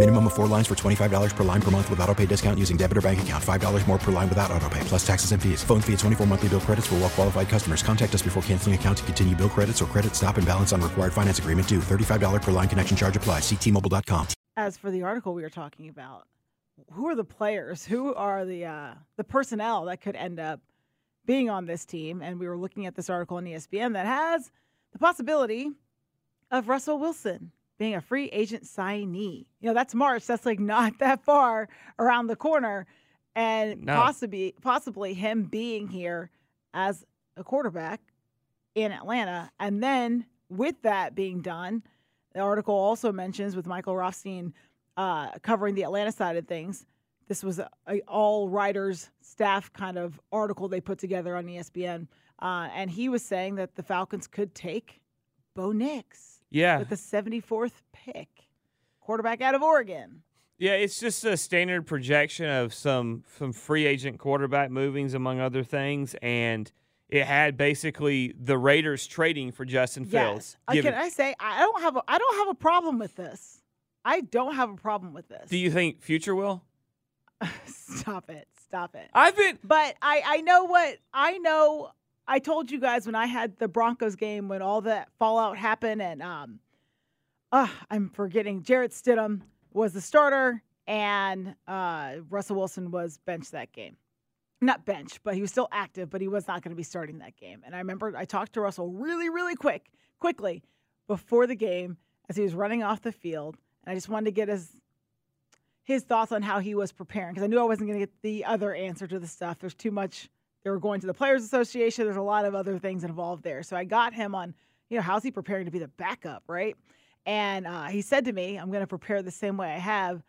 Minimum of four lines for $25 per line per month with auto pay discount using debit or bank account. $5 more per line without auto pay, plus taxes and fees. Phone fee at 24 monthly bill credits for well qualified customers. Contact us before canceling account to continue bill credits or credit stop and balance on required finance agreement due. $35 per line connection charge applies. Ctmobile.com. as for the article we were talking about, who are the players? Who are the uh, the personnel that could end up being on this team? And we were looking at this article on ESPN that has the possibility of Russell Wilson being a free agent signee. You know, that's March. That's like not that far around the corner, and No. possibly possibly him being here as a quarterback in Atlanta, and then with that being done. The article also mentions with Michael Rothstein uh, covering the Atlanta side of things. This was a, a all writers staff kind of article they put together on ESPN, uh, and he was saying that the Falcons could take Bo Nix Yeah. with the 74th pick, quarterback out of Oregon. Yeah, it's just a standard projection of some some free agent quarterback movings among other things and it had basically the Raiders trading for Justin Fields. Uh, given- Can I say I don't have a I don't have a problem with this. I don't have a problem with this. Do you think future will? Stop it. Stop it. I've been But I, I know what I know. I told you guys when I had the Broncos game when all that fallout happened, and um, uh, I'm forgetting. Jarrett Stidham was the starter, and uh, Russell Wilson was benched that game. Not bench, but he was still active, but he was not going to be starting that game. And I remember I talked to Russell really, really quick, quickly before the game as he was running off the field, and I just wanted to get his his thoughts on how he was preparing because I knew I wasn't going to get the other answer to the stuff. There's too much. They were going to the Players Association. There's a lot of other things involved there. So I got him on, you know, how's he preparing to be the backup, right? And uh, he said to me, I'm going to prepare the same way I have,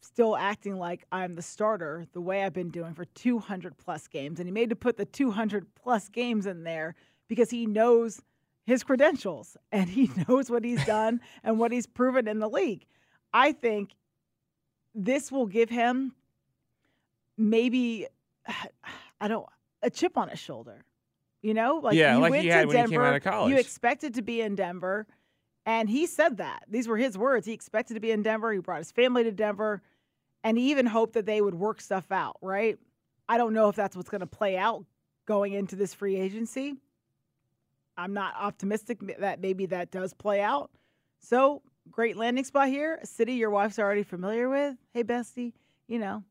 still acting like I'm the starter, the way I've been doing for 200 plus games. And he made to put the 200 plus games in there because he knows his credentials and he knows what he's done and what he's proven in the league. I think this will give him maybe I don't a chip on his shoulder. You know, like Yeah, you like went he to had when he Denver, came out of college. you expected to be in Denver, and he said that. These were his words. He expected to be in Denver. He brought his family to Denver, and he even hoped that they would work stuff out. Right? I don't know if that's what's going to play out going into this free agency. I'm not optimistic that maybe that does play out. So great landing spot here, a city your wife's already familiar with. Hey, bestie, you know,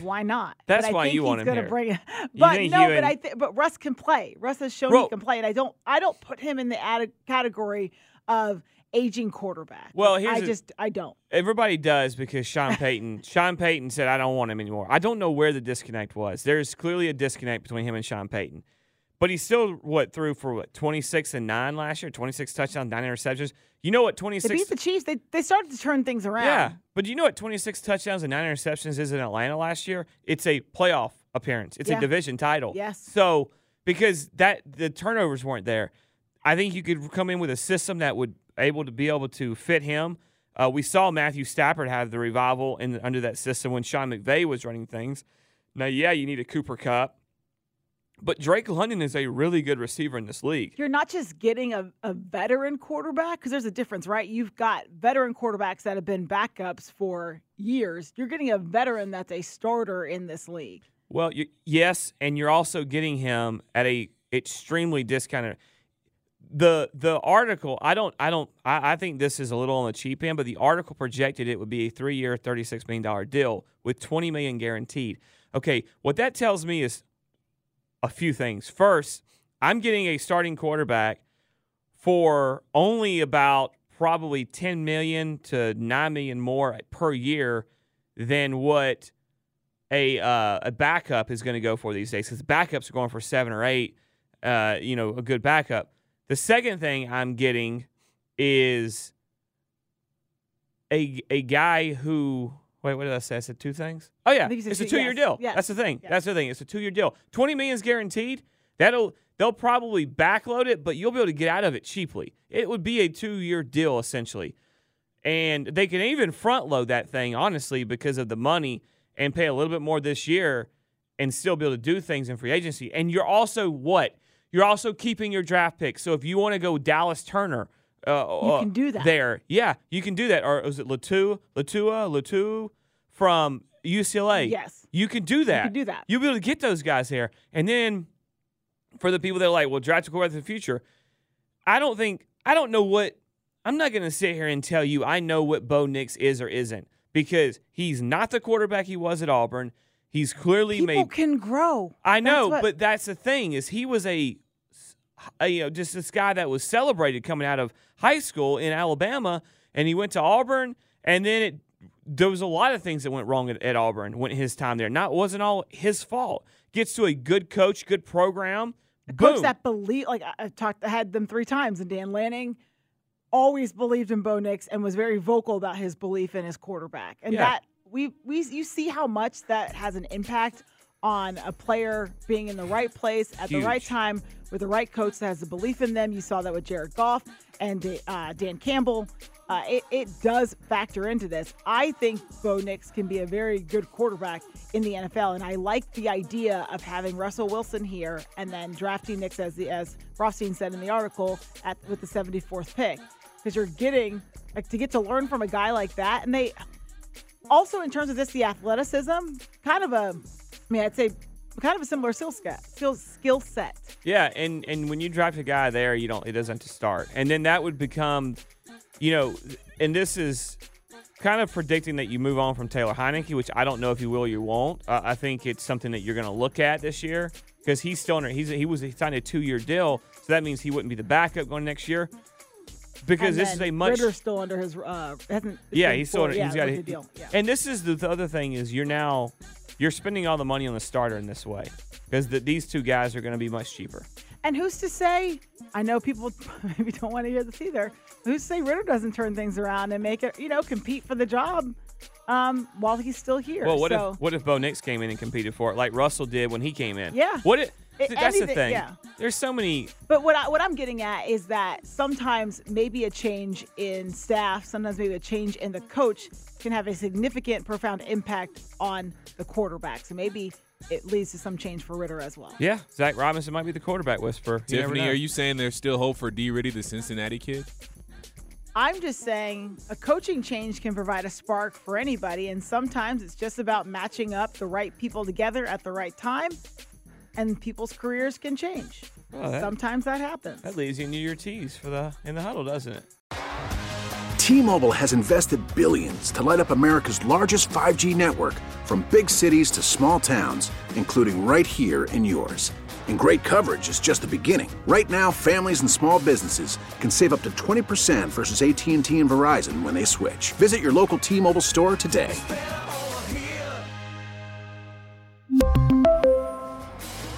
why not? That's but I why think you he's want him gonna here. Bring. But no, but and- I think, but Russ can play. Russ has shown he can play, and I don't, I don't put him in the added category of aging quarterback. Well, here's I a- just, I don't. Everybody does because Sean Payton. Sean Payton said, "I don't want him anymore." I don't know where the disconnect was. There's clearly a disconnect between him and Sean Payton, but he still what threw for what 26 and nine last year, 26 touchdowns, nine interceptions. You know what They 26? beat the Chiefs. They they started to turn things around. yeah, but you know what 26 touchdowns and nine interceptions is in Atlanta last year? It's a playoff appearance. It's Yeah. a division title. Yes. So because that the turnovers weren't there, I think you could come in with a system that would able to be able to fit him. Uh, we saw Matthew Stafford have the revival in under that system when Sean McVay was running things. Now, yeah, you need a Cooper Kupp, but Drake London is a really good receiver in this league. You're not just getting a, a veteran quarterback because there's a difference, right? You've got veteran quarterbacks that have been backups for years. You're getting a veteran that's a starter in this league. Well, you, yes, and you're also getting him at a extremely discounted. The the article, I don't, I don't, I, I think this is a little on the cheap end, but the article projected it would be a three year, thirty six million dollar deal with twenty million guaranteed. Okay, what that tells me is a few things. First, I'm getting a starting quarterback for only about probably 10 million to 9 million more per year than what a uh, a backup is going to go for these days because backups are going for seven or eight. Uh, you know, a good backup. The second thing I'm getting is a a guy who wait, what did I say? I said two things. Oh yeah, think you said it's a two- two year yes, deal. yes, That's the thing. yes. That's the thing. It's a two year deal. Twenty million is guaranteed. That'll they'll probably backload it, but you'll be able to get out of it cheaply. It would be a two year deal essentially, and they can even front load that thing honestly because of the money and pay a little bit more this year and still be able to do things in free agency. And you're also what? You're also keeping your draft picks. So if you want to go Dallas Turner, uh, You uh, can do that. There, yeah, you can do that. Or is it Latua, Latua, Latua from UCLA? Yes. you can do that. can do that. You'll be able to get those guys there. And then for the people that are like, well, draft a quarterback in the future, I don't think I don't know what I'm not going to sit here and tell you I know what Bo Nix is or isn't because he's not the quarterback he was at Auburn. He's clearly People made can grow. I know, That's what- but that's the thing is he was a, Uh, you know just this guy that was celebrated coming out of high school in Alabama, and he went to Auburn, and then it there was a lot of things that went wrong at, at Auburn when his time there. Not wasn't all his fault. Gets to a good coach, good program. a coach that believe like I- talked I had them three times and Dan Lanning always believed in Bo Nix and was very vocal about his belief in his quarterback. And Yeah. that we we you see how much that has an impact on a player being in the right place at the right time with the right coach that has the belief in them. You saw that with Jared Goff and uh, Dan Campbell. Uh, it, it does factor into this. I think Bo Nix can be a very good quarterback in the NFL, and I like the idea of having Russell Wilson here and then drafting Nix as the as Rothstein said in the article at with the 74th pick because you're getting like to get to learn from a guy like that, and they also in terms of this the athleticism, kind of a, I mean I'd say kind of a similar skill set, skill skill set. Yeah, and and when you draft a guy there, you don't it doesn't have to start, and then that would become, you know, and this is kind of predicting that you move on from Taylor Heinicke, which I don't know if you will or you won't. Uh, I think it's something that you're going to look at this year because he's still in, he's he was he signed a two year deal, so that means he wouldn't be the backup going next year. Because this is a much Ridder's still under his uh hasn't yeah, he's still full- yeah, he's got a deal. Yeah. And this is the, the other thing is you're now you're spending all the money on the starter in this way because the, these two guys are going to be much cheaper. And who's to say? I know people maybe don't want to hear this either. Who's to say Ridder doesn't turn things around and make it, you know, compete for the job um, while he's still here? Well, what so, if what if Bo Nix came in and competed for it like Russell did when he came in? Yeah. What if It- that's the thing. yeah. There's so many But what I, what I'm getting at is that sometimes maybe a change in staff, sometimes maybe a change in the coach can have a significant, profound impact on the quarterback. So maybe it leads to some change for Ridder as well. Yeah, Zach Robinson might be the quarterback whisperer. You Tiffany, are you saying there's still hope for D. Riddy, the Cincinnati kid? I'm just saying a coaching change can provide a spark for anybody, and sometimes it's just about matching up the right people together at the right time, and people's careers can change. Well, that- sometimes that happens. That leads you into your tees for the in the huddle, doesn't it? T-Mobile has invested billions to light up America's largest 5G network from big cities to small towns, including right here in yours. And great coverage is just the beginning. Right now, families and small businesses can save up to 20% versus AT&T and Verizon when they switch. Visit your local T-Mobile store today.